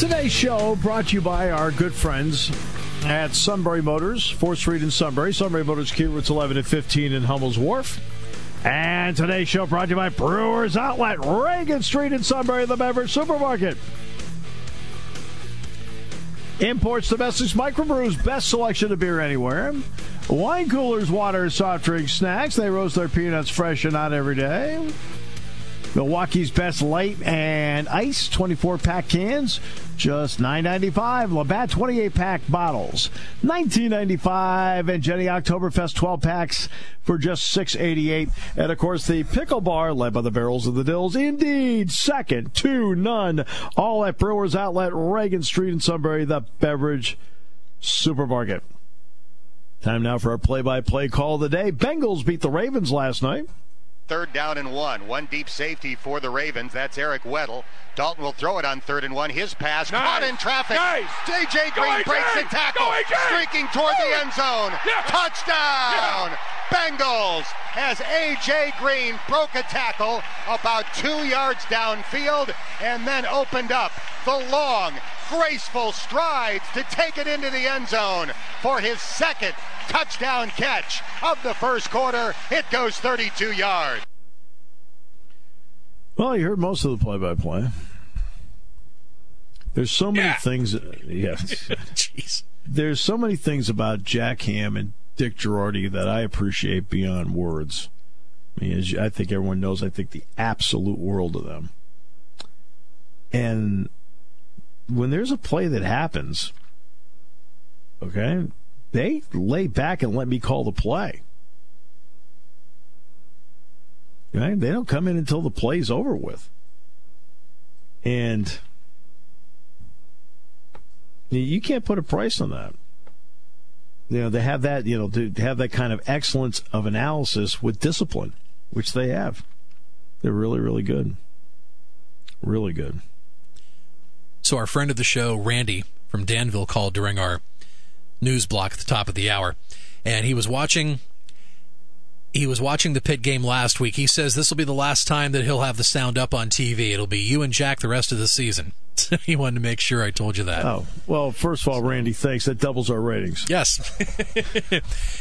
Today's show brought to you by our good friends at Sunbury Motors, 4th Street in Sunbury. Sunbury Motors, Key Routes 11 and 15 in Hummel's Wharf. And today's show brought to you by Brewers Outlet, Reagan Street in Sunbury, the beverage supermarket. Imports, domestics, microbrews, best selection of beer anywhere. Wine coolers, water, soft drinks, snacks. They roast their peanuts fresh and not every day. Milwaukee's best light and ice 24 pack cans, just $9.95. Labatt 28 pack bottles, $19.95. And Genny Oktoberfest 12 packs for just $6.88. And of course, the pickle bar led by the barrels of the dills. Indeed, second to none. All at Brewers Outlet, Reagan Street in Sunbury, the beverage supermarket. Time now for our play by play call of the day. Bengals beat the Ravens last night. Third down and one. One deep safety for the Ravens. That's Eric Weddle. Dalton will throw it on third and one. His pass nice. caught in traffic. Nice. AJ Green breaks the tackle, streaking toward the end zone. Yeah. Touchdown! Yeah. Bengals as AJ Green broke a tackle about two yards downfield and then opened up the long, graceful strides to take it into the end zone for his second touchdown catch of the first quarter. It goes 32 yards. Well, you heard most of the play-by-play. There's so many yeah. things. Yeah, jeez. There's so many things about Jack Ham and Dick Girardi that I appreciate beyond words. I mean, as I think everyone knows, I think the absolute world of them. And when there's a play that happens, okay, they lay back and let me call the play. Right? They don't come in until the play's over with. And you can't put a price on that. You know, they have that, you know, to have that kind of excellence of analysis with discipline, which they have. They're really, really good. Really good. So, our friend of the show, Randy from Danville, called during our news block at the top of the hour, and he was watching. He was watching the Pitt game last week. He says this will be the last time that he'll have the sound up on TV. It'll be you and Jack the rest of the season. he wanted to make sure I told you that. Oh, well, first of all, Randy, thanks. That doubles our ratings. Yes.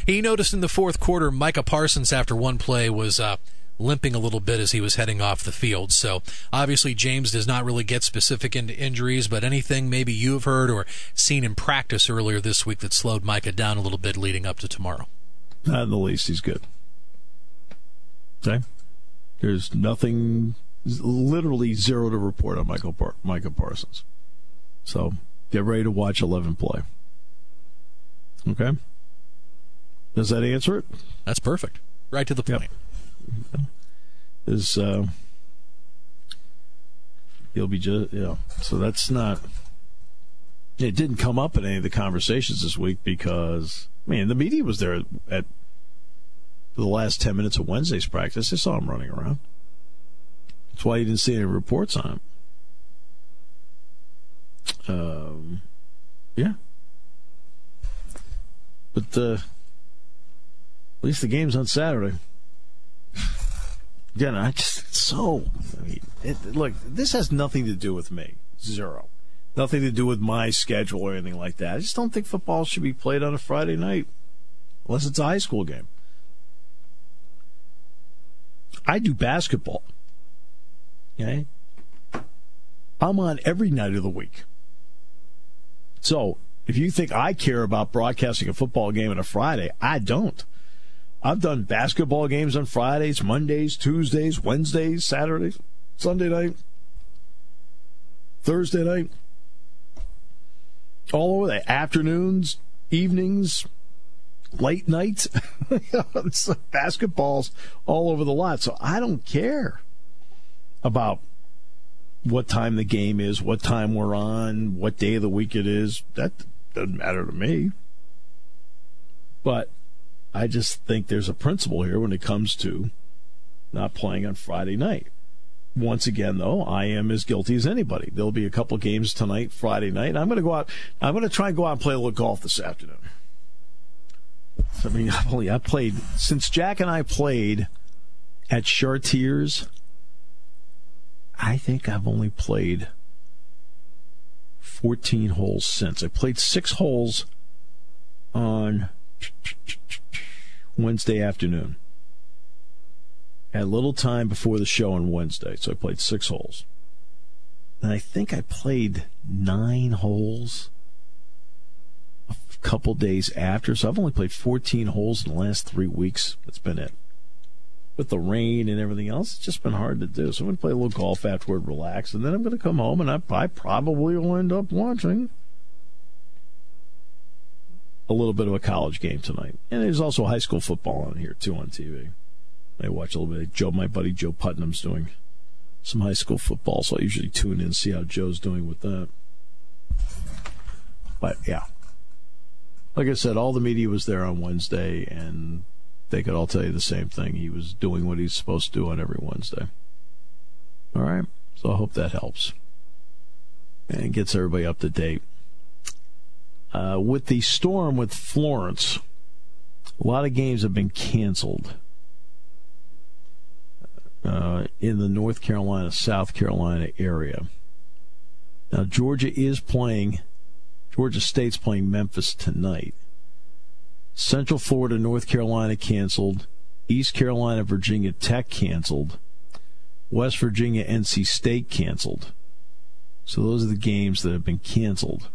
he noticed in the fourth quarter, Micah Parsons, after one play, was uh, limping a little bit as he was heading off the field. So obviously, James does not really get specific into injuries, but anything maybe you have heard or seen in practice earlier this week that slowed Micah down a little bit leading up to tomorrow? Not in the least. He's good. Okay. There's nothing, literally zero to report on Michael Par- Micah Parsons. So get ready to watch 11 play. Okay. Does that answer it? That's perfect. Right to the point. Yep. Is uh, he'll be just you know so that's not. It didn't come up in any of the conversations this week because I mean the media was there at the last ten minutes of Wednesday's practice. They saw him running around. That's why you didn't see any reports on him. Um, yeah, but uh, at least the game's on Saturday. Again, I just so. I mean, it, look, this has nothing to do with me. Zero. Nothing to do with my schedule or anything like that. I just don't think football should be played on a Friday night, unless it's a high school game. I do basketball. Okay, I'm on every night of the week. So if you think I care about broadcasting a football game on a Friday, I don't. I've done basketball games on Fridays, Mondays, Tuesdays, Wednesdays, Saturdays, Sunday night, Thursday night, all over the afternoons, evenings, late nights. basketballs all over the lot. So I don't care about what time the game is, what time we're on, what day of the week it is. That doesn't matter to me. But I just think there's a principle here when it comes to not playing on Friday night. Once again, though, I am as guilty as anybody. There'll be a couple games tonight, Friday night. I'm going to go out. I'm going to try and go out and play a little golf this afternoon. I mean, I've only I played since Jack and I played at Chartiers. I think I've only played 14 holes since. I played six holes on Wednesday afternoon. Had a little time before the show on Wednesday, so I played six holes. And I think I played nine holes a couple days after, so I've only played 14 holes in the last three weeks. That's been it. With the rain and everything else, it's just been hard to do. So I'm going to play a little golf afterward, relax, and then I'm going to come home and I, I probably will end up watching a little bit of a college game tonight. And there's also high school football on here, too, on TV. I watch a little bit. Joe, my buddy Joe Putnam's doing some high school football, so I usually tune in and see how Joe's doing with that. But yeah, like I said, all the media was there on Wednesday, and they could all tell you the same thing. He was doing what he's supposed to do on every Wednesday. All right, so I hope that helps and gets everybody up to date. Uh, with the storm with Florence, a lot of games have been canceled uh, in the North Carolina, South Carolina area. Now, Georgia is playing, Georgia State's playing Memphis tonight. Central Florida, North Carolina canceled. East Carolina, Virginia Tech canceled. West Virginia, NC State canceled. So those are the games that have been canceled.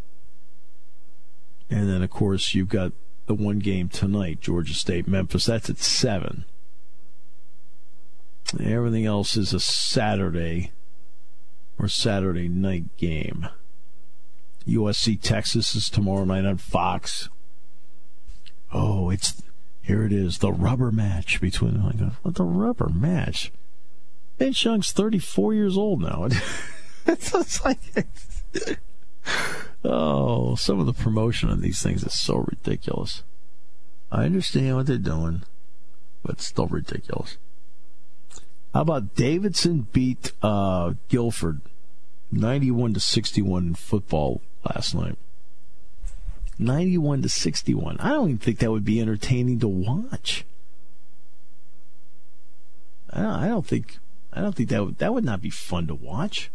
And then, of course, you've got the one game tonight, Georgia State, Memphis. That's at 7. Everything else is a Saturday or Saturday night game. USC Texas is tomorrow night on Fox. Oh, it's here it is, the rubber match between like what the rubber match. Vince Young's thirty four years old now. it's, like oh, some of the promotion on these things is so ridiculous. I understand what they're doing, but still ridiculous. How about Davidson beat uh, Guilford 91 to 61 in football last night? 91 to 61. I don't even think that would be entertaining to watch. I don't, think I don't think that would, that would not be fun to watch.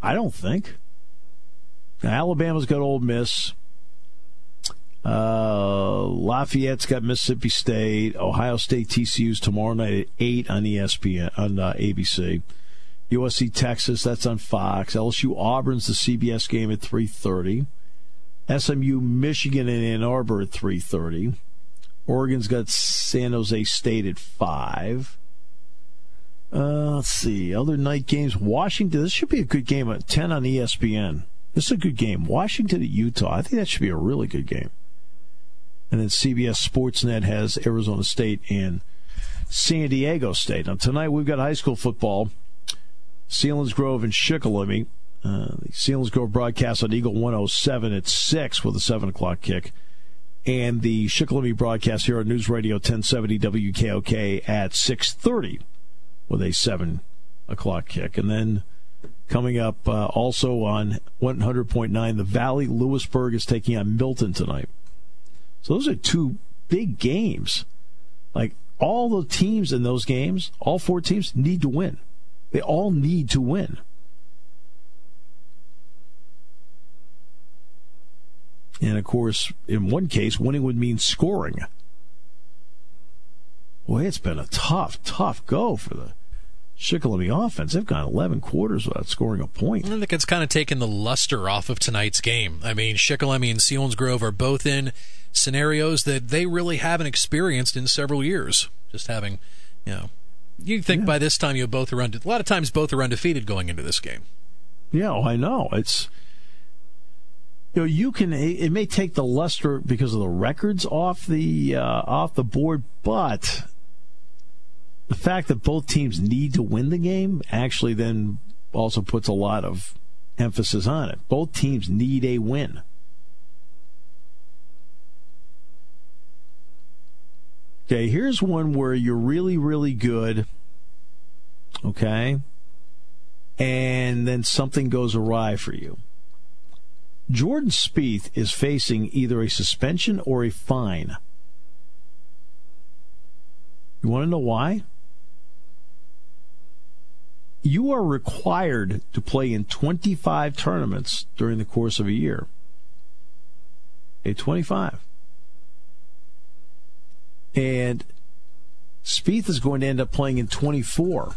I don't think. Now, Alabama's got Ole Miss. Uh, Lafayette's got Mississippi State. Ohio State TCU's tomorrow night at eight on ESPN on uh, ABC. USC Texas that's on Fox. LSU Auburn's the CBS game at three thirty. SMU Michigan and Ann Arbor at three thirty. Oregon's got San Jose State at five. Uh, let's see other night games. Washington. This should be a good game at ten on ESPN. This is a good game. Washington at Utah. I think that should be a really good game. And then CBS Sportsnet has Arizona State and San Diego State. Now, tonight we've got high school football. Selinsgrove and Shikellamy. Uh, the Selinsgrove broadcast on Eagle 107 at 6 with a 7 o'clock kick. And the Shikellamy broadcast here on News Radio 1070 WKOK at 6.30 with a 7 o'clock kick. And then coming up uh, also on 100.9, the Valley Lewisburg is taking on Milton tonight. So those are two big games. Like all the teams in those games, all four teams need to win. They all need to win. And of course, in one case, winning would mean scoring. Boy, it's been a tough, tough go for the Shikellamy offense. They've gone 11 quarters without scoring a point. I think it's kind of taken the luster off of tonight's game. I mean, Shikellamy and Selinsgrove are both in scenarios that they really haven't experienced in several years. Just having, you know, you think yeah. by this time you both are unde- a lot of times both are undefeated going into this game. Yeah, oh, I know. It's you know you can it may take the luster because of the records off the uh, off the board, but the fact that both teams need to win the game actually then also puts a lot of emphasis on it. Both teams need a win. Okay, here's one where you're really, really good. Okay. And then something goes awry for you. Jordan Spieth is facing either a suspension or a fine. You want to know why? You are required to play in 25 tournaments during the course of a year. A 25. And Spieth is going to end up playing in 24.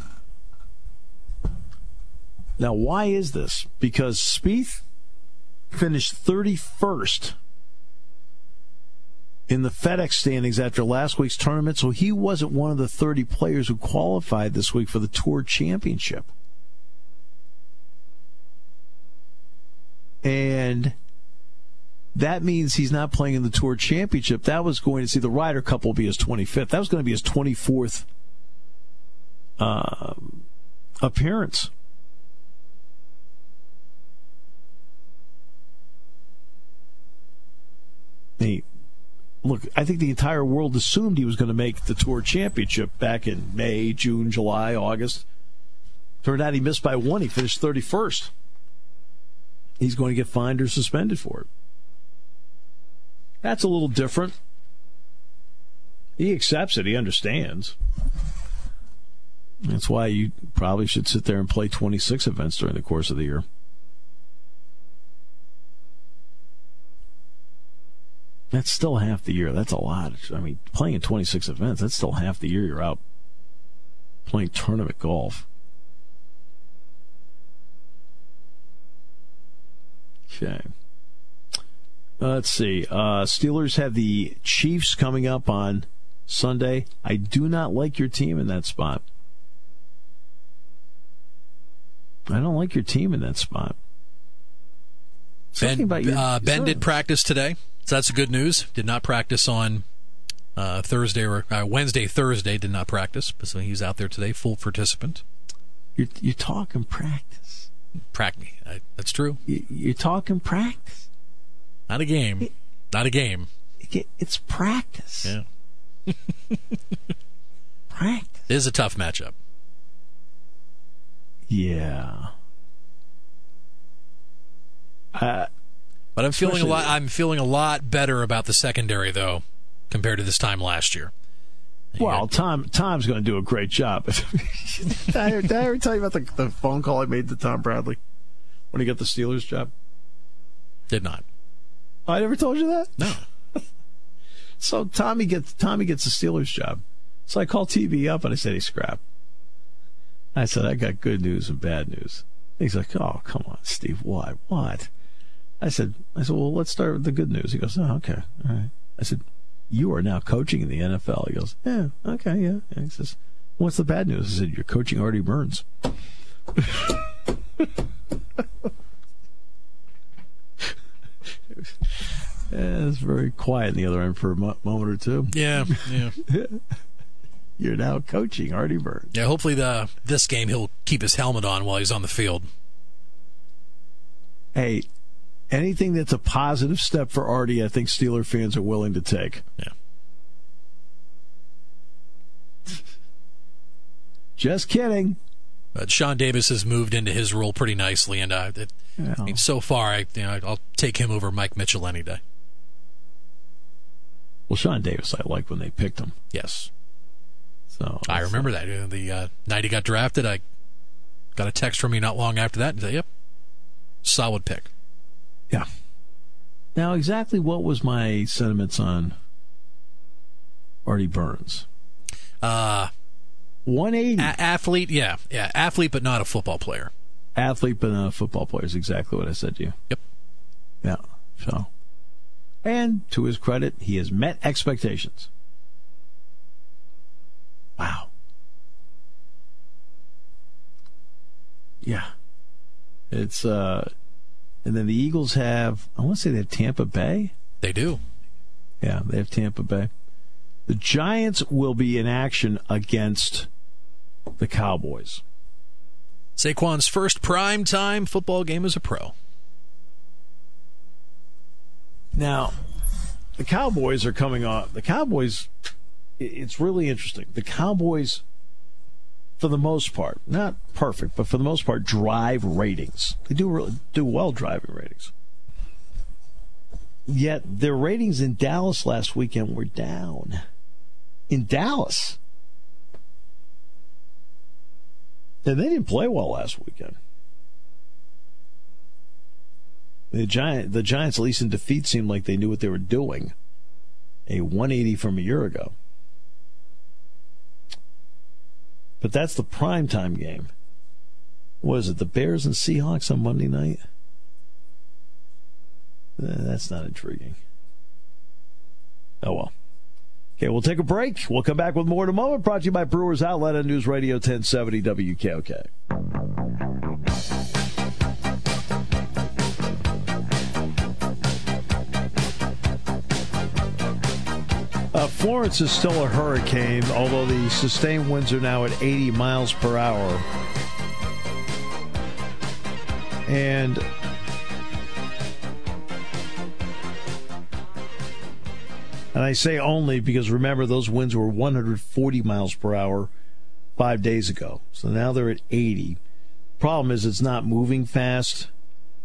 Now, why is this? Because Spieth finished 31st in the FedEx standings after last week's tournament, so he wasn't one of the 30 players who qualified this week for the Tour Championship. And that means he's not playing in the Tour Championship. That was going to see the Ryder Cup will be his 25th. That was going to be his 24th uh, appearance. He, look, I think the entire world assumed he was going to make the Tour Championship back in May, June, July, August. Turned out he missed by one. He finished 31st. He's going to get fined or suspended for it. That's a little different. He accepts it. He understands. That's why you probably should sit there and play 26 events during the course of the year. That's still half the year. That's a lot. I mean, playing in 26 events, that's still half the year you're out playing tournament golf. Okay. Uh, let's see. Uh, Steelers have the Chiefs coming up on Sunday. I do not like your team in that spot. I don't like your team in that spot. Something ben, your, uh, ben did practice today, so that's good news. Did not practice on uh, Thursday or uh, Wednesday, Thursday. Did not practice, but so he's out there today, full participant. You're, you're talking practice. Practice. That's true. You, are talking practice. Not a game. It, Not a game. It, it's practice. Yeah. practice. It is a tough matchup. Yeah. Uh, but I'm feeling a lot. I'm feeling a lot better about the secondary though, compared to this time last year. well, Tom Tom's going to do a great job. did, I, did, I, ever tell you about the, the phone call I made to Tom Bradley when he got the Steelers job? Did not. I never told you that. No. so Tommy gets Tommy gets the Steelers job. So I call TV up and I said, "Hey, scrap." I said, "I got good news and bad news." He's like, "Oh, come on, Steve. What? What?" I said, "I said, well, let's start with the good news." He goes, "Oh, okay, all right." I said, "You are now coaching in the NFL." He goes, "Yeah, okay, yeah." yeah. He says, "What's the bad news?" I said, "You're coaching Artie Burns." Yeah, it's very quiet in the other end for a mo- moment or two. Yeah, yeah. You're now coaching Artie Bird. Yeah, hopefully the this game he'll keep his helmet on while he's on the field. Hey, anything that's a positive step for Artie, I think Steeler fans are willing to take. Yeah. Just kidding. But Sean Davis has moved into his role pretty nicely, and uh, it, yeah. I mean, so far, I, you know, I'll take him over Mike Mitchell any day. Well, Sean Davis, I like when they picked him. Yes. So I remember that the uh, night he got drafted. I got a text from you not long after that and said, "Yep, solid pick." Yeah. Now, exactly what was my sentiments on Artie Burns? Uh 180. A- athlete, yeah, yeah, athlete, but not a football player. Athlete, but not a football player is exactly what I said to you. Yep. Yeah. So and to his credit, he has met expectations. Wow. Yeah. It's uh and then the Eagles have I want to say they have Tampa Bay. They do. Yeah, they have Tampa Bay. The Giants will be in action against the Cowboys. Saquon's first prime time football game as a pro. Now, the Cowboys are coming on. The Cowboys, it's really interesting. The Cowboys, for the most part, not perfect, but for the most part, drive ratings. They do really do well driving ratings. Yet their ratings in Dallas last weekend were down. In Dallas. And they didn't play well last weekend. The Giant, the Giants, at least in defeat, seemed like they knew what they were doing. A 180 from a year ago. But that's the prime time game. Was it? The Bears and Seahawks on Monday night. Eh, that's not intriguing. Oh well. Okay, we'll take a break. We'll come back with more in a moment. Brought to you by Brewers Outlet on News Radio 1070 WKOK. Florence is still a hurricane, although the sustained winds are now at 80 miles per hour. And and I say only because remember those winds were 140 miles per hour five days ago. So now they're at 80. Problem is it's not moving fast.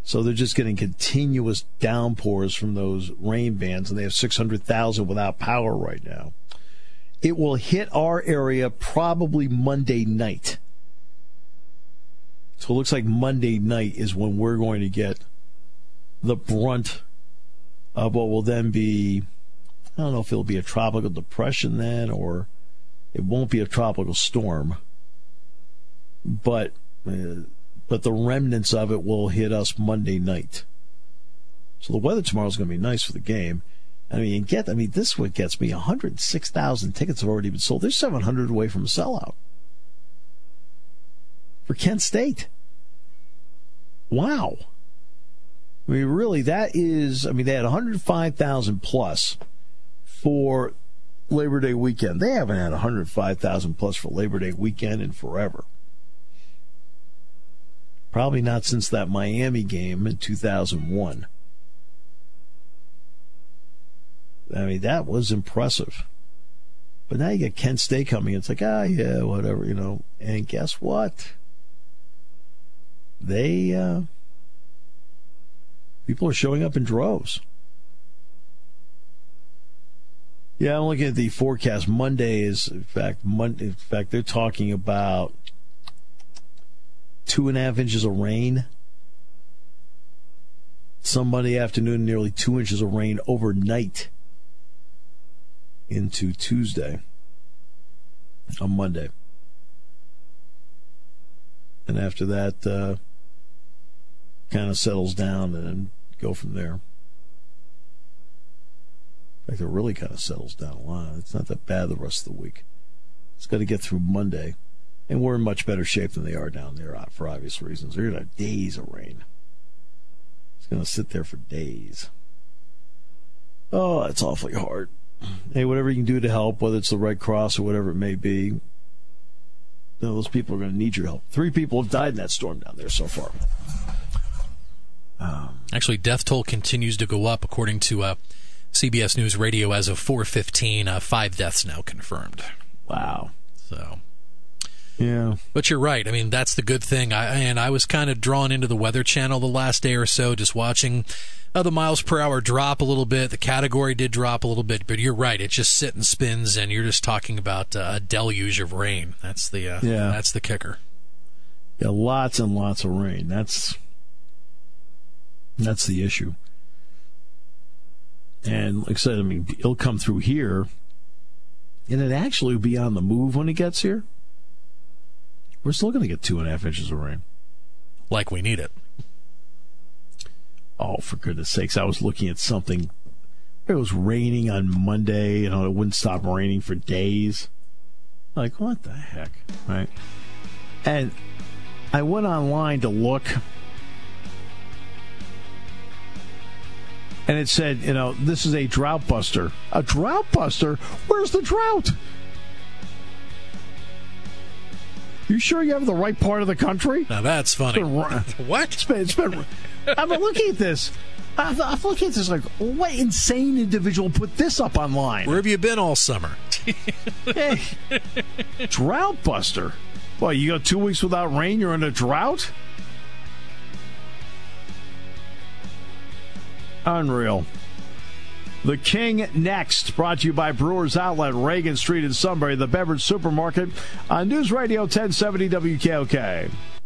So they're just getting continuous downpours from those rain bands, and they have 600,000 without power right now. It will hit our area probably Monday night. So it looks like Monday night is when we're going to get the brunt of what will then be, I don't know if it'll be a tropical depression then or it won't be a tropical storm. But. Uh, but the remnants of it will hit us Monday night. So the weather tomorrow is going to be nice for the game. I mean, get I mean, this is what gets me. 106,000 tickets have already been sold. There's 700 away from a sellout for Kent State. Wow. I mean, really, that is. I mean, they had 105,000 plus for Labor Day weekend. They haven't had 105,000 plus for Labor Day weekend in forever. Probably not since that Miami game in 2001. I mean, that was impressive. But now you get Kent State coming. It's like, ah, yeah, whatever, you know. And guess what? They, uh, people are showing up in droves. Yeah, I'm looking at the forecast. Monday is, in fact, Monday. In fact, they're talking about two and a half inches of rain. Some Monday afternoon, nearly two inches of rain overnight into Tuesday on Monday. And after that, uh, kind of settles down and then go from there. In fact, it really kind of settles down a lot. It's not that bad the rest of the week. It's got to get through Monday. And we're in much better shape than they are down there uh, for obvious reasons. They're going to have days of rain. It's going to sit there for days. Oh, it's awfully hard. Hey, whatever you can do to help, whether it's the Red Cross or whatever it may be, those people are going to need your help. Three people have died in that storm down there so far. Um, Actually, death toll continues to go up, according to uh, CBS News Radio. As of 4:15, uh, five deaths now confirmed. Wow. So yeah. But you're right. I mean, that's the good thing. I, and I was kind of drawn into the Weather Channel the last day or so, just watching uh, the miles per hour drop a little bit. The category did drop a little bit, but you're right. It just sits and spins, and you're just talking about uh, a deluge of rain. That's the uh, yeah. That's the kicker. Yeah, lots and lots of rain. That's that's the issue. And like I said, I mean, it'll come through here, and it actually will be on the move when it gets here. We're still going to get two and a half inches of rain. Like we need it. Oh, for goodness sakes. I was looking at something. It was raining on Monday, and it wouldn't stop raining for days. Like, what the heck? Right? And I went online to look. And it said, you know, this is a drought buster. A drought buster? Where's the drought? You sure you have the right part of the country? Now that's funny. what? It's been, it's been, I've been looking at this. I've, I've looking at this like, what insane individual put this up online? Where have you been all summer? hey, drought buster. Well, you go two weeks without rain, you're in a drought? Unreal. The King next, brought to you by Brewers Outlet, Reagan Street in Sunbury, the beverage supermarket on News Radio 1070 WKOK.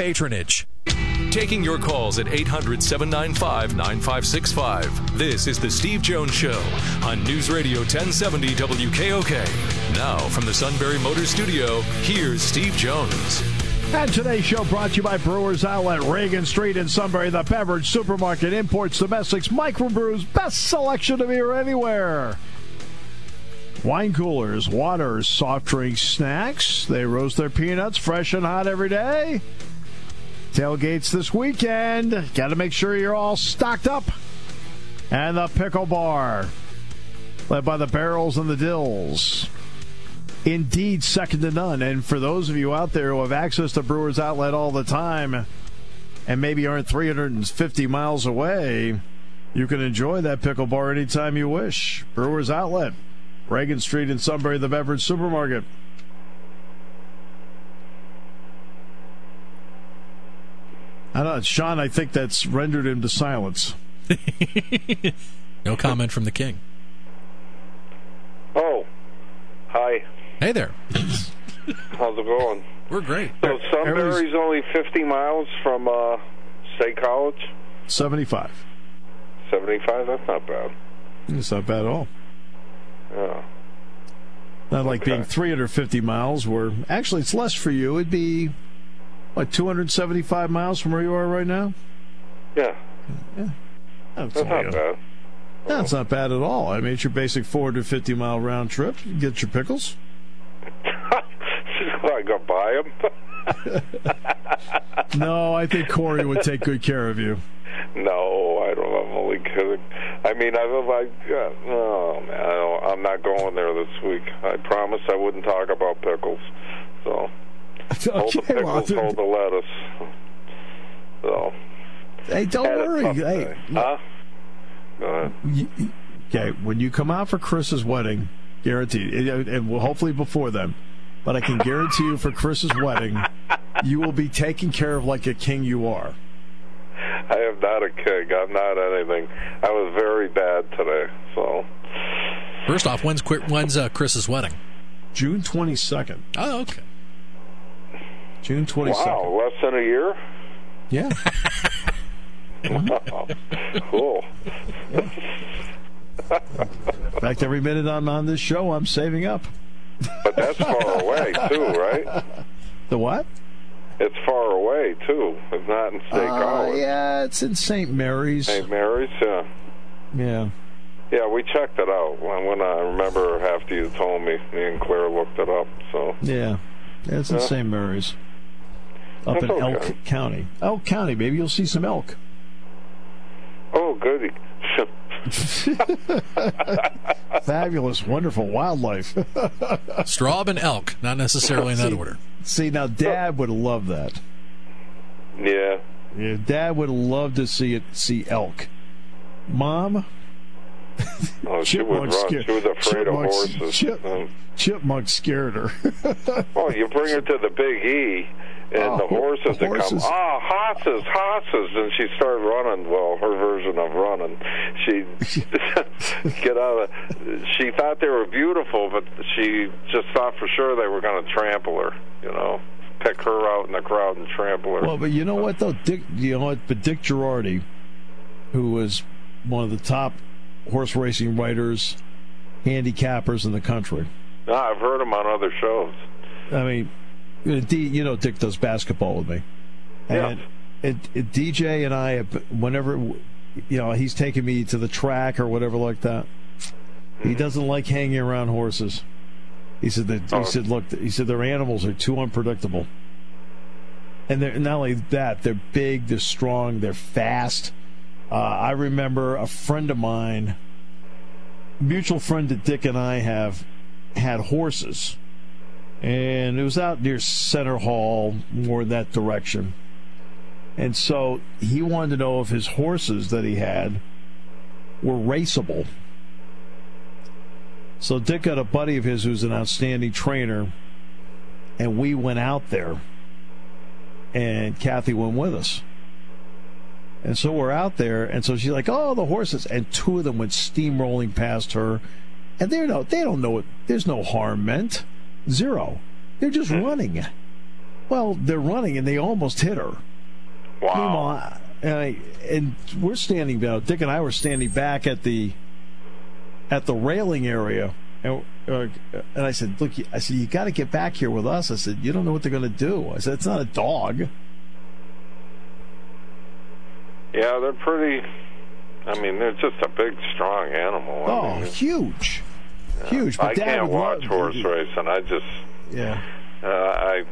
patronage. Taking your calls at 800 795 9565. This is The Steve Jones Show on News Radio 1070 WKOK. Now, from the Sunbury Motor Studio, here's Steve Jones. And today's show brought to you by Brewers Outlet, Reagan Street in Sunbury, the beverage supermarket, imports, domestics, microbrews, best selection of beer anywhere. Wine coolers, waters, soft drinks, snacks. They roast their peanuts fresh and hot every day. Tailgates this weekend. Got to make sure you're all stocked up. And the pickle bar, led by the barrels and the dills. Indeed, second to none. And for those of you out there who have access to Brewers Outlet all the time and maybe aren't 350 miles away, you can enjoy that pickle bar anytime you wish. Brewers Outlet, Reagan Street in Sunbury, the beverage supermarket. I don't know, Sean, I think that's rendered him to silence. no comment from the king. Oh, hi. Hey there. How's it going? We're great. So Sunbury's only 50 miles from uh, State College? 75. 75? That's not bad. It's not bad at all. Yeah. Not like Okay. being 350 miles, where actually it's less for you. It'd be, what, 275 miles from where you are right now? Yeah, That's, that's not bad. That's not bad at all. I mean, it's your basic 450 mile round trip. You get your pickles. I go buy them. No, I think Corey would take good care of you. no, I don't. I'm only kidding. I mean, I was like, uh, oh man, I don't, I'm not going there this week. I promised I wouldn't talk about pickles. So hold the Okay, well, pickles, hold the lettuce. So hey, don't worry. tough Hey, huh? Go ahead. y- okay, when you come out for Chris's wedding, guaranteed, and and well, hopefully before then, but I can guarantee you for Chris's wedding, you will be taken care of like a king you are. I am not a king. I'm not anything. I was very bad today. So First off, when's when's uh, Chris's wedding? June 22nd. Oh, okay. June 22nd. wow, less than a year. Yeah. Wow, cool. In fact, every minute I'm on this show, I'm saving up. But that's far away too, right? The what? It's far away too. It's not in State Uh, College. yeah, it's in St. Mary's. St. Mary's. Yeah. Yeah. Yeah, we checked it out when, when I remember after you told me. Me and Claire looked it up. So Yeah. Yeah, it's in Yeah. St. Mary's. Up That's in. Elk County. Elk County, maybe you'll see some elk. Oh, goody. Fabulous, wonderful wildlife. Straub and elk, not necessarily in that order. see, now Dad would love that. yeah. Yeah, Dad would love to see it. See elk. Mom, Oh, she would Chipmunk run. scared- She was afraid of horses. chip- Um, chipmunk scared her. well, you bring her to the Big E, and Oh, the horses that horses. come, ah, horses, horses, and she started running. Well, her version of running, she get out of. She thought they were beautiful, but she just thought for sure they were going to trample her. You know, pick her out in the crowd and trample her. Well, but you know what though, Dick. You know what? But Dick Girardi, who was one of the top horse racing writers, handicappers in the country. no, I've heard him on other shows. I mean, D, you know, Dick does basketball with me, and it, it, DJ and I, whenever you know, he's taking me to the track or whatever like that. He doesn't like hanging around horses. He said that. Oh. He said, look, he said their animals are too unpredictable. And they're not only that, they're big, they're strong, they're fast. Uh, I remember a friend of mine, mutual friend that Dick and I have, had horses, and it was out near Centre Hall, more that direction. And so he wanted to know if his horses that he had were raceable. So Dick got a buddy of his who's an outstanding trainer, and we went out there, and Kathy went with us. And so we're out there, and so she's like, "Oh, the horses!" And two of them went steamrolling past her, and they're no, they don't know it. There's no harm meant, zero. They're just hmm. running. Well, they're running, and they almost hit her. Wow. And, I, uh, and we're standing down. Dick and I were standing back at the at the railing area, and uh, and I said, "Look, I said you got to get back here with us." I said, "You don't know what they're going to do." I said, "It's not a dog." Yeah, they're pretty. I mean, they're just a big, strong animal. I Oh, mean, huge, huge. But I Dad can't watch horse racing. I just, Yeah. uh, I,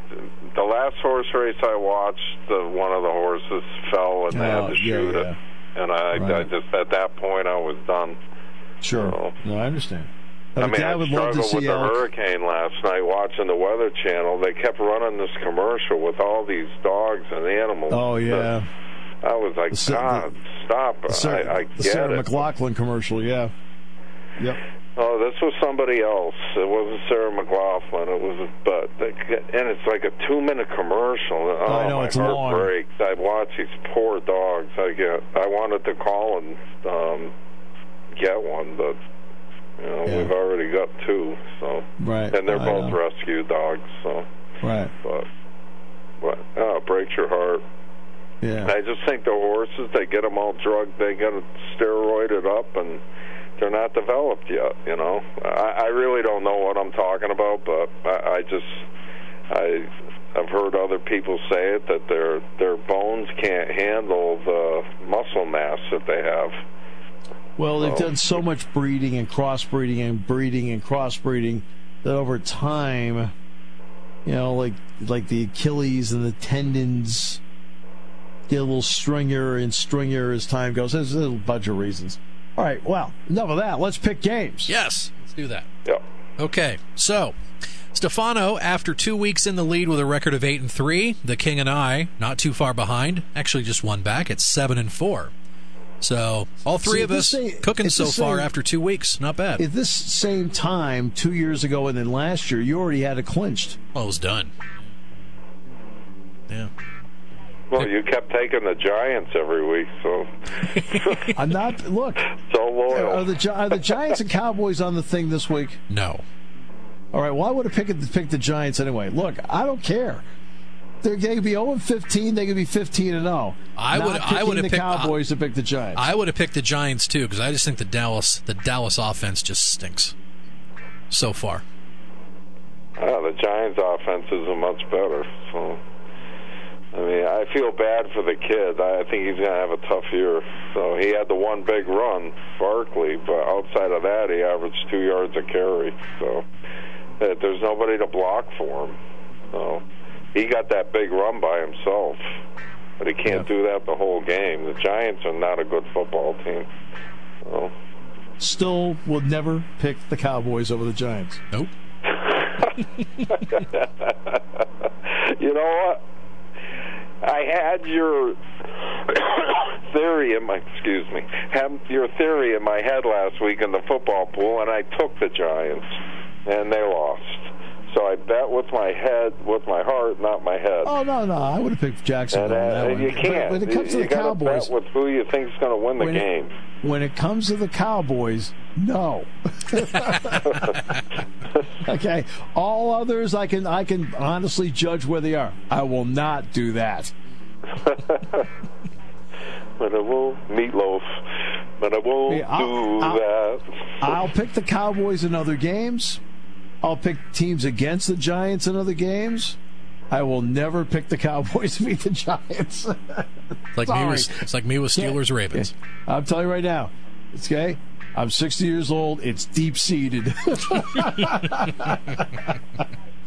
the last horse race I watched, the one of the horses fell and they Oh, had to yeah, shoot yeah. it, and I, I just at that point I was done. Sure. Oh. No, I understand. I mean, I would love to struggled with see the hurricane last night watching the Weather Channel. They kept running this commercial with all these dogs and animals. Oh yeah, I was like, The God, stop! the I, I the get Sarah it. McLachlan commercial. Yeah. Yep. Oh, this was somebody else. It wasn't Sarah McLachlan. It was, but and it's like a two-minute commercial. Oh, I know, my it's heart long. breaks. I watch these poor dogs. I get. I wanted to call and um, get one, but you know Yeah. we've already got two. So Right. and they're I both know. rescue dogs. So, Right. but but oh, it breaks your heart. Yeah. I just think the horses, they get them all drugged, they get steroided up, and they're not developed yet. You know, I, I really don't know what I'm talking about, but I, I just I I've heard other people say it that their their bones can't handle the muscle mass that they have. Well, they've done so much breeding and crossbreeding and breeding and crossbreeding that over time, you know, like like the Achilles and the tendons get a little stringier and stringier as time goes. There's a little bunch of reasons. All right, well, enough of that. Let's pick games. Yes, let's do that. Yeah. Okay, so Stefano, after two weeks in the lead with a record of eight and three, the King and I not too far behind. Actually, just one back at seven and four. So all three See, of us ain't- cooking so the far after two weeks. Not bad. At this same time, two years ago and then last year, you already had it clinched. well, it was done. Yeah. Well, you kept taking the Giants every week, so I'm not. Look, so loyal. are the are the Giants and Cowboys on the thing this week? No. All right. Well, I would have picked picked the Giants anyway. Look, I don't care. They're, they could be 0 and 15. They could be 15 and 0. I Not would- I picking would have the picked- uh, Cowboys to pick the Giants. I would have picked the Giants too because I just think the Dallas the Dallas offense just stinks so far. Yeah, the Giants' offense isn't much better. So, I mean, I feel bad for the kid. I think he's going to have a tough year. So he had the one big run, Barkley, but outside of that, he averaged two yards a carry. So uh, there's nobody to block for him. So he got that big run by himself, but he can't do that the whole game. The Giants are not a good football team. So. Still will never pick the Cowboys over the Giants. Nope. you know what? I had your theory in my excuse me, had your theory in my head last week in the football pool, and I took the Giants, and they lost. So I bet with my head, with my heart, not my head. Oh no, no, I would have picked Jacksonville. And, uh, on that one. you can't. But when it comes you to the Cowboys, bet with who you think is going to win the when it- game. when it comes to the Cowboys, no. okay, all others I can I can honestly judge where they are. I will not do that. But I won't meatloaf. But I won't Yeah, I'll- do I'll- that. I'll pick the Cowboys in other games. I'll pick teams against the Giants in other games. I will never pick the Cowboys to beat the Giants. It's like me with it's like me with Steelers Ravens. I'm telling you right now. It's okay. I'm 60 years old. It's deep seated.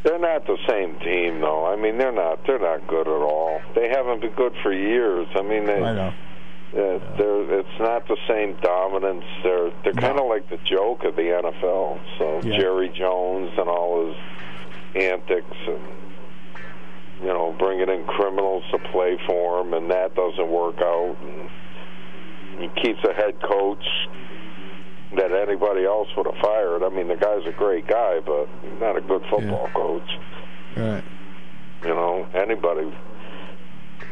They're not the same team, though. I mean, they're not. They're not good at all. They haven't been good for years. I mean, they. I know. Uh, they're, it's not the same dominance. They're they're kind of like the joke of the NFL. So Yeah. Jerry Jones and all his antics, and you know, bringing in criminals to play for him, and that doesn't work out. And he keeps a head coach that anybody else would have fired. I mean, the guy's a great guy, but not a good football coach. Right. You know, anybody.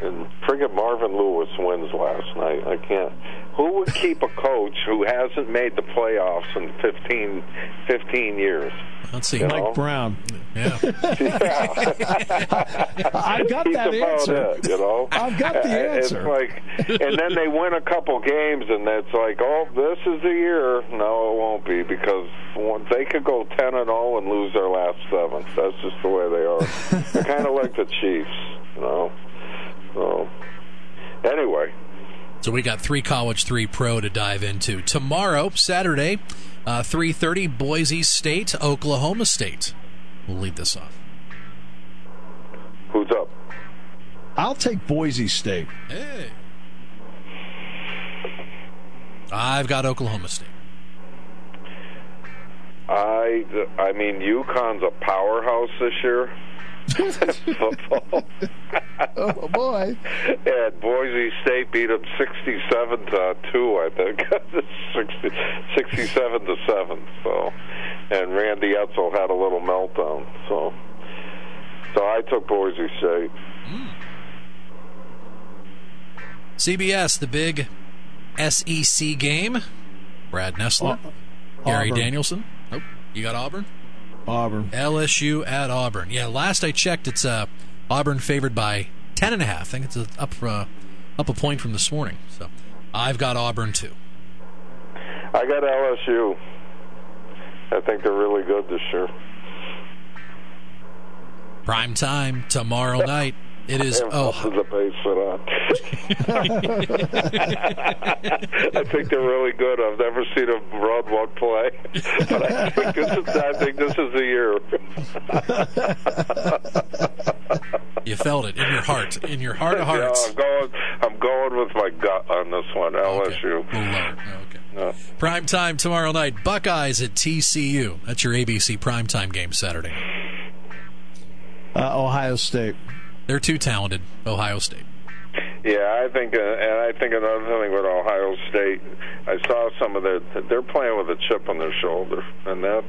And friggin' Marvin Lewis wins last night. I can't. Who would keep a coach who hasn't made the playoffs in 15, 15 years? Let's see. You Mike, know? Brown. yeah. I've got He's that about answer. it, you know. I've got the answer. It's like, and then they win a couple games, and it's like, oh, this is the year. No, it won't be because one, they could go ten and zero and lose their last seven. That's just the way they are. They're kind of like the Chiefs, you know. So, anyway, So we got three college, three pro to dive into tomorrow, Saturday, uh, three thirty. Boise State, Oklahoma State. We'll lead this off. who's up? I'll take Boise State. Hey. I've got Oklahoma State. I, I mean, UConn's a powerhouse this year. Football. Oh boy. And Boise State beat them 67 to 2, I think. 60, 67 to 7. So, and Randy Edsall had a little meltdown. So, so I took Boise State. Hmm. CBS, the big SEC game. Brad Nessler, Gary Auburn. Danielson. Nope. You got Auburn? Auburn. LSU at Auburn. Yeah, last I checked, it's uh, Auburn favored by ten and a half. I think it's up uh, up a point from this morning. So I've got Auburn too. I got LSU. I think they're really good this year. Prime time tomorrow night. It is. And Oh, the base sit on. I think they're really good. I've never seen a run one play, but I think this is. I think this is the year. you felt it in your heart, in your heart of Yeah. I'm going. I'm going with my gut on this one. LSU. We'll. Okay. Yeah. Prime time tomorrow night. Buckeyes at TCU. That's your ABC primetime game Saturday. Uh, Ohio State. They're too talented. Ohio State. Yeah, I think, uh, and I think another thing with Ohio State, I saw some of their. They're playing with a chip on their shoulder, and that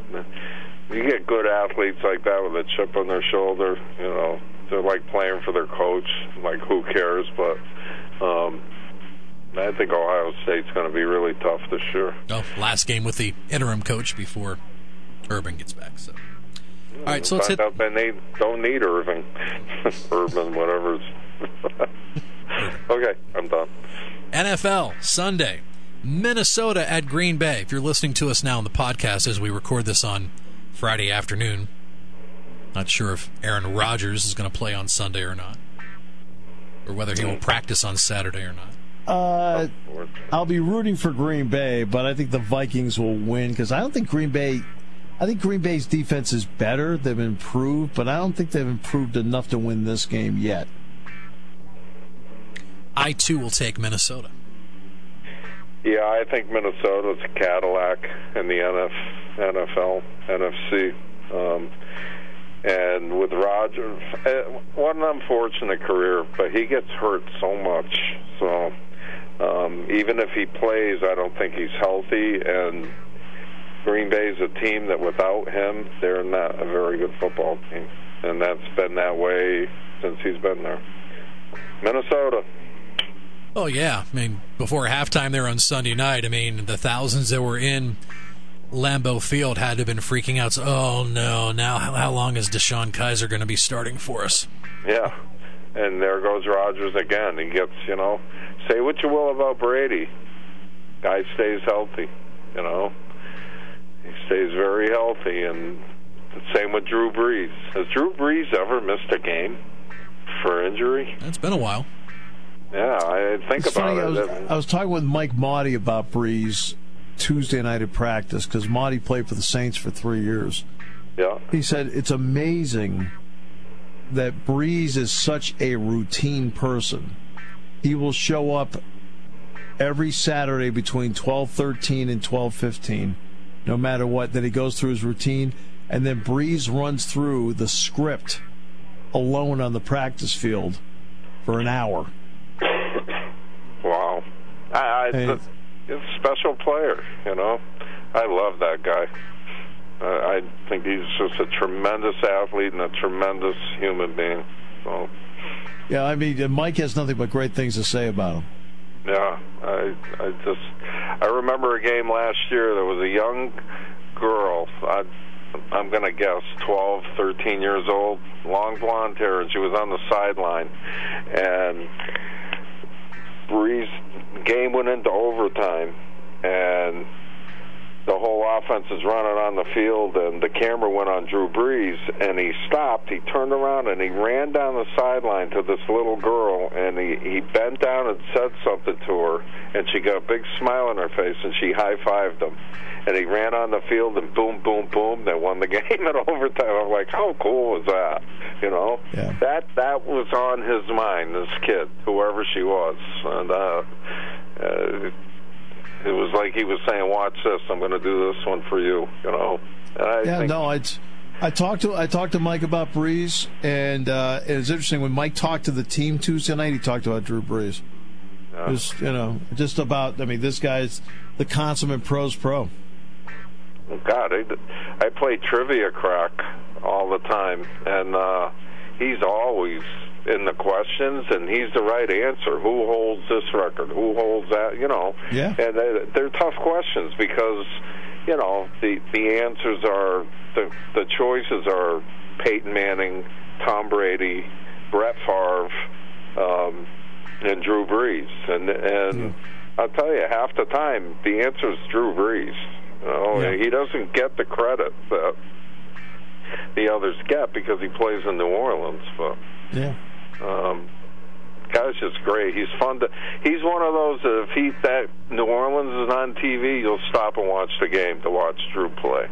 you get good athletes like that with a chip on their shoulder. You know, they're like playing for their coach. Like who cares? But um, I think Ohio State's going to be really tough this year. Oh, last game with the interim coach before Urban gets back. So, all right. So let's Find hit. out they need, don't need Irving, Urban, whatever. It's okay, I'm done. NFL Sunday, Minnesota at Green Bay. If you're listening to us now on the podcast as we record this on Friday afternoon, not sure if Aaron Rodgers is going to play on Sunday or not, or whether he will practice on Saturday or not. Uh, I'll be rooting for Green Bay, but I think the Vikings will win because I don't think Green Bay. I think Green Bay's defense is better. They've improved, but I don't think they've improved enough to win this game yet. I too will take Minnesota. Yeah, I think Minnesota's a Cadillac in the NF, NFL, NFC. Um, and with Rodgers, uh, what an unfortunate career, but he gets hurt so much. So um, even if he plays, I don't think he's healthy. And Green Bay's a team that without him, they're not a very good football team. And that's been that way since he's been there. Minnesota. Oh yeah, I mean before halftime there on Sunday night, I mean the thousands that were in Lambeau Field had to have been freaking out. So, oh no! Now how, long is DeShone Kizer going to be starting for us? Yeah, and there goes Rodgers again. He gets you know, say what you will about Brady, guy stays healthy. You know, he stays very healthy, and the same with Drew Brees. Has Drew Brees ever missed a game for injury? It's been a while. Yeah, I think It's about funny, it. I was, I was talking with Mike Motti about Brees Tuesday night at practice because Motti played for the Saints for three years. yeah, He said it's amazing that Brees is such a routine person. He will show up every Saturday between 12:13 and 12:15 no matter what that he goes through his routine and then Brees runs through the script alone on the practice field for an hour. wow. I, I. He's a special player. You know, I love that guy. Uh, I think he's just a tremendous athlete and a tremendous human being. So. Yeah, I mean Mike has nothing but great things to say about him. Yeah, I I just I remember a game last year. There was a young girl. I, I'm going to guess 12, 13 years old, long blonde hair, and she was on the sideline. And Brees game went into overtime, and the whole offense is running on the field, and the camera went on Drew Brees, and he stopped. He turned around and he ran down the sideline to this little girl, and he he bent down and said something to her, and she got a big smile on her face, and she high fived him. And he ran on the field, and boom, boom, boom, they won the game in overtime. I'm like, how cool was that? You know, Yeah. that that was on his mind. This kid, whoever she was, and uh, uh, it was like he was saying, "Watch this! I'm going to do this one for you." You know. I Yeah, think, no, I, I talked to I talked to Mike about Brees, and uh, it was interesting when Mike talked to the team Tuesday night. He talked about Drew Brees. Just you know, just about. I mean, this guy's the consummate pros pro. God, I, I play trivia crack all the time, and uh, he's always in the questions, and he's the right answer. Who holds this record? Who holds that? You know. Yeah. And they, they're tough questions because, you know, the the answers are the the choices are Peyton Manning, Tom Brady, Brett Favre, um, and Drew Brees, and and. I'll tell you, half the time the answer is Drew Brees. You know, Yeah. he doesn't get the credit that the others get because he plays in New Orleans. But Yeah. Um, guy's just great. He's fun to. He's one of those that if he that New Orleans is on TV, you'll stop and watch the game to watch Drew play.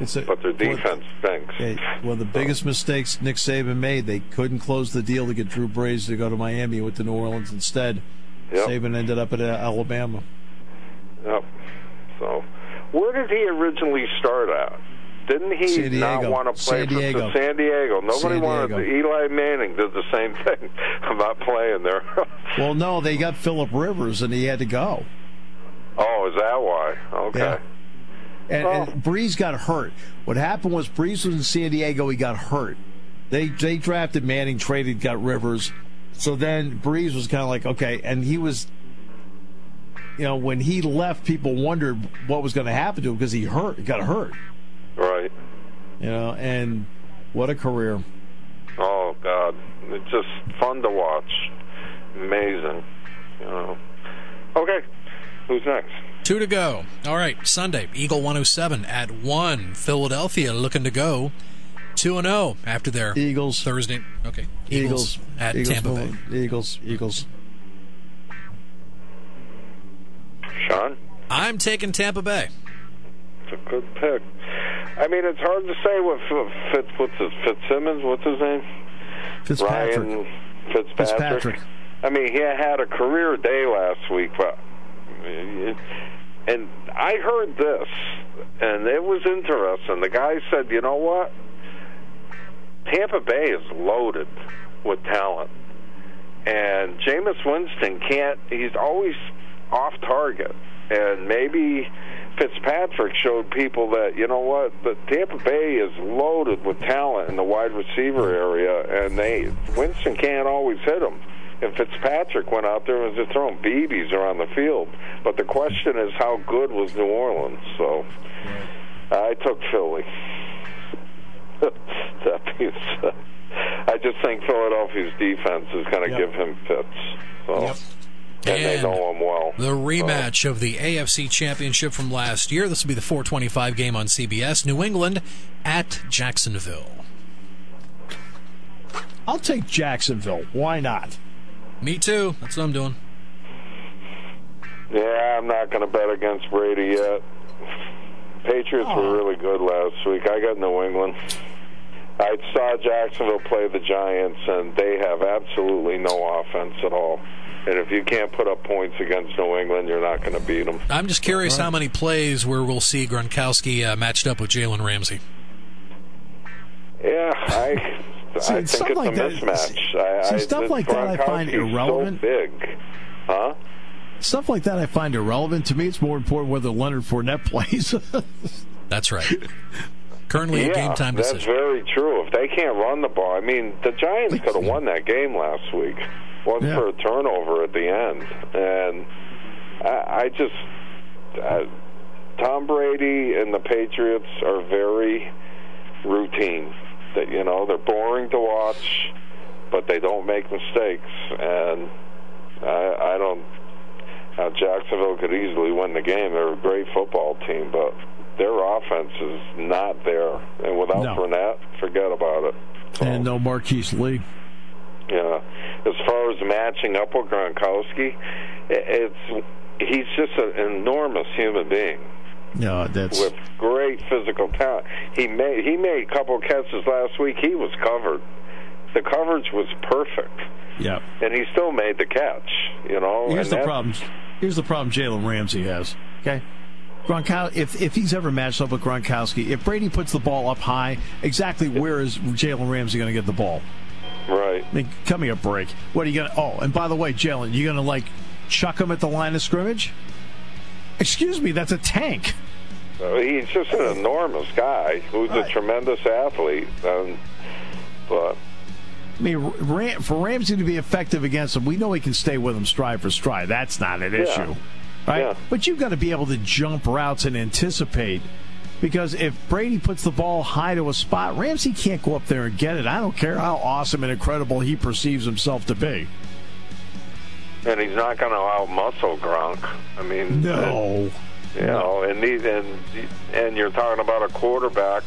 It's a- but their defense stinks. Hey, one of the biggest mistakes Nick Saban made, they couldn't close the deal to get Drew Brees to go to Miami with the New Orleans instead. Yep. Saban ended up at uh, Alabama. Yep. So, where did he originally start at? Didn't he not want to play San for San Diego? Nobody San wanted. Diego. Eli Manning did the same thing about playing there. Well, no, they got Philip Rivers, and he had to go. oh, is that why? Okay. Yeah. And, Well- and oh. Brees got hurt. What happened was Brees was in San Diego. He got hurt. They they drafted Manning, traded, got Rivers. So then Brees was kind of like okay, and he was. You know, when he left, people wondered what was going to happen to him because he hurt, he got hurt. Right. You know, and what a career! Oh God, it's just fun to watch. Amazing. You know. Okay. Who's next? Two to go. All right, Sunday, Eagle 107 at 1. Philadelphia looking to go 2 and 0 after their Eagles, Thursday. Okay. Eagles, at Eagles, Tampa Bay. Eagles, Eagles. Sean. I'm taking Tampa Bay. It's a good pick. I mean, it's hard to say what Fitz, what's his Fitzsimmons, what's his name? Fitzpatrick. Ryan Fitzpatrick. Fitzpatrick. I mean, he had a career day last week, but and I heard this, and it was interesting. The guy said, "You know what? Tampa Bay is loaded with talent, and Jameis Winston can't. He's always off target, and maybe." Fitzpatrick showed people that you know what the Tampa Bay is loaded with talent in the wide receiver area, and they Winston can't always hit them. And Fitzpatrick went out there and was just throwing BBs around the field. But the question is, how good was New Orleans? So I took Philly. that being said, I just think Philadelphia's defense is going to yep. give him fits. So. Yep. And, and, they know him well. The rematch so. of the AFC Championship from last year. This will be the 425 game on CBS. New England at Jacksonville. I'll take Jacksonville. Why not? Me too. That's what I'm doing. Yeah, I'm not going to bet against Brady yet. Patriots oh. were really good last week. I got New England. I saw Jacksonville play the Giants, and they have absolutely no offense at all. And if you can't put up points against New England, you're not going to beat them. I'm just curious right. how many plays where we'll see Gronkowski uh, matched up with Jalen Ramsey. Yeah, I See, I think it's like a that, mismatch. See, I, stuff like that I find irrelevant. So big, huh? Stuff like that I find irrelevant. To me, it's more important whether Leonard Fournette plays. that's right. Currently, yeah, a game time decision. That's very true. If they can't run the ball, I mean, the Giants could have won that game last week. One yeah. for a turnover at the end, and I, I just uh, Tom Brady and the Patriots are very routine that you know they're boring to watch, but they don't make mistakes, and I, I don't. Uh, Jacksonville could easily win the game. They're a great football team, but their offense is not there, and without no. Fournette, forget about it. So, and no Marquise Lee. Yeah, as far as matching up with Gronkowski, it's he's just an enormous human being. Yeah, that's with great physical talent. He made he made a couple of catches last week. He was covered. The coverage was perfect. Yeah, and he still made the catch. You know, here's the problem. Here's the problem Jalen Ramsey has. Okay. Gronkowski, if, if he's ever matched up with Gronkowski, if Brady puts the ball up high, exactly where is Jalen Ramsey going to get the ball? Right. I mean, cut me a break. What are you to? Oh, and by the way, Jalen, you to like chuck him at the line of scrimmage? Excuse me, that's a tank. Uh, he's just an enormous guy who's right. a tremendous athlete. Um, but I mean, for Ramsey to be effective against him, we know he can stay with him stride for stride. That's not an yeah. issue, right? Yeah. But you've got to be able to jump routes and anticipate. Because if Brady puts the ball high to a spot, Ramsey can't go up there and get it. I don't care how awesome and incredible he perceives himself to be and he's not going to out muscle Gronk. I mean, no. You know, and these and and you're talking about a quarterback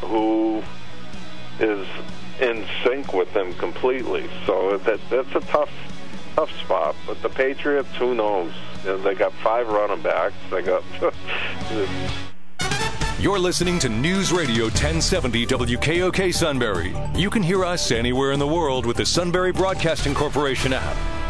who is in sync with them completely. So that that's a tough tough spot. But the Patriots, who knows? They got five running backs. They got. You're listening to News Radio 1070 WKOK Sunbury. You can hear us anywhere in the world with the Sunbury Broadcasting Corporation app.